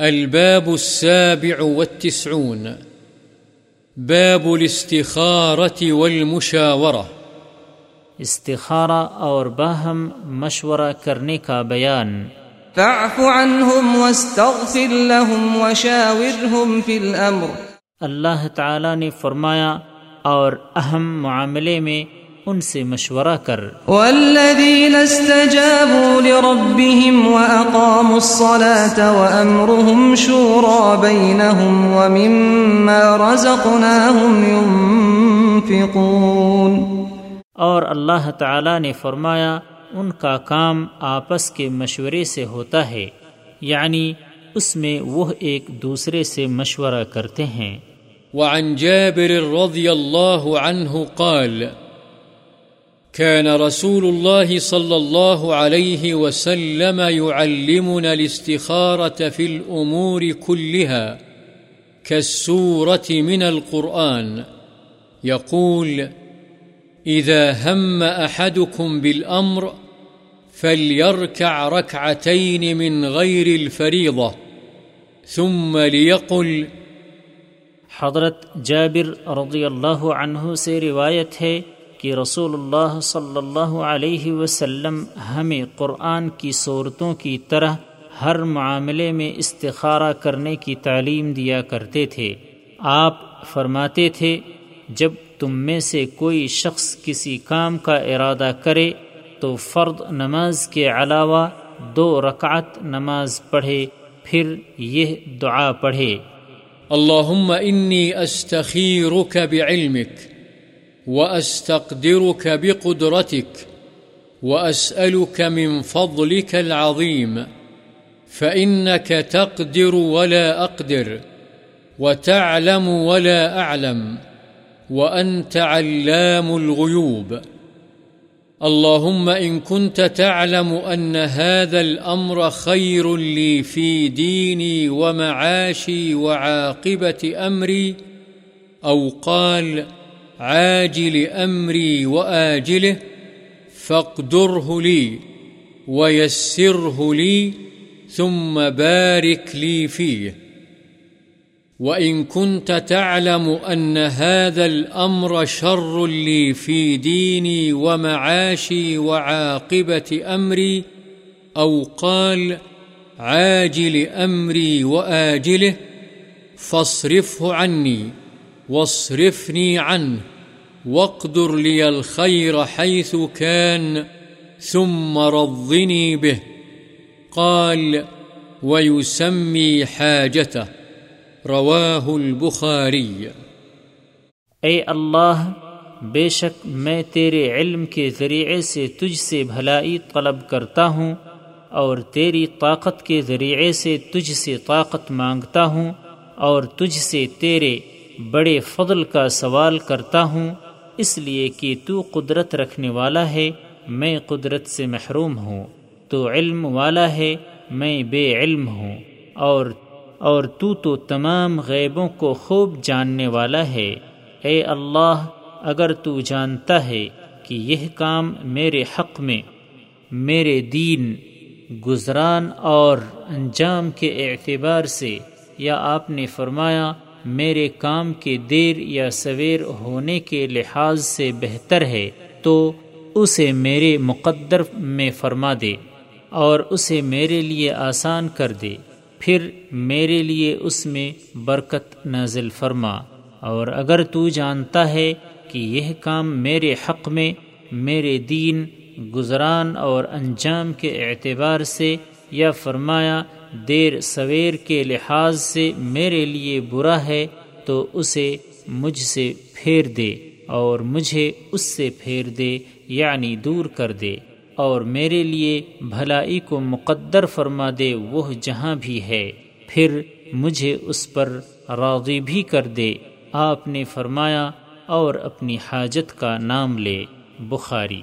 الباب السابع والتسعون. باب الاستخارة والمشاورة. استخارہ اور باہم مشورہ کرنے کا بیان. فاعف عنهم واستغفر لهم وشاورهم في الأمر. اللہ تعالی نے فرمایا اور اہم معاملے میں ان سے مشورہ کر۔ والذين استجابوا لربهم وأقاموا الصلاة وأمرهم شورى بينهم ومما رزقناهم ينفقون۔ اور اللہ تعالی نے فرمایا ان کا کام آپس کے مشورے سے ہوتا ہے یعنی اس میں وہ ایک دوسرے سے مشورہ کرتے ہیں۔ وعن جابر رضي الله عنه قال كان رسول الله صلى الله عليه وسلم يعلمنا الاستخارة في الأمور كلها كالسورة من القرآن. يقول إذا هم أحدكم بالأمر فليركع ركعتين من غير الفريضة، ثم ليقل حضرت جابر رضی اللہ عنہ سے روایت ہے کہ رسول اللہ صلی اللہ علیہ وسلم ہمیں قرآن کی صورتوں کی طرح ہر معاملے میں استخارہ کرنے کی تعلیم دیا کرتے تھے۔ آپ فرماتے تھے، جب تم میں سے کوئی شخص کسی کام کا ارادہ کرے تو فرد نماز کے علاوہ دو رکعت نماز پڑھے، پھر یہ دعا پڑھے۔ اللهم إني أستخيرك بعلمك وأستقدرك بقدرتك وأسألك من فضلك العظيم، فإنك تقدر ولا أقدر، وتعلم ولا أعلم، وأنت علام الغيوب. اللهم إن كنت تعلم أن هذا الأمر خير لي في ديني ومعاشي وعاقبة أمري، أو قال أو قال عاجل أمري وآجله، فاقدره لي ويسره لي، ثم بارك لي فيه. وإن كنت تعلم أن هذا الأمر شر لي في ديني ومعاشي وعاقبة أمري، أو قال عاجل أمري وآجله، فاصرفه عني. واصرفني عنه واقدر لي الخير حيث كان ثم رضني به قال ويسمي حاجته رواه البخاري اے اللہ، بے شک میں تیرے علم کے ذریعے سے تجھ سے بھلائی طلب کرتا ہوں اور تیری طاقت کے ذریعے سے تجھ سے طاقت مانگتا ہوں اور تجھ سے تیرے بڑے فضل کا سوال کرتا ہوں، اس لیے کہ تو قدرت رکھنے والا ہے، میں قدرت سے محروم ہوں۔ تو علم والا ہے، میں بے علم ہوں۔ اور اور تو تو تمام غیبوں کو خوب جاننے والا ہے۔ اے اللہ، اگر تو جانتا ہے کہ یہ کام میرے حق میں، میرے دین، گزران اور انجام کے اعتبار سے، یا آپ نے فرمایا میرے کام کے دیر یا سویر ہونے کے لحاظ سے بہتر ہے، تو اسے میرے مقدر میں فرما دے اور اسے میرے لیے آسان کر دے۔ پھر میرے لیے اس میں برکت نازل فرما۔ اور اگر تو جانتا ہے کہ یہ کام میرے حق میں، میرے دین، گزران اور انجام کے اعتبار سے، یا فرمایا دیر سویر کے لحاظ سے میرے لیے برا ہے، تو اسے مجھ سے پھیر دے اور مجھے اس سے پھیر دے یعنی دور کر دے۔ اور میرے لیے بھلائی کو مقدر فرما دے، وہ جہاں بھی ہے۔ پھر مجھے اس پر راضی بھی کر دے۔ آپ نے فرمایا اور اپنی حاجت کا نام لے۔ بخاری۔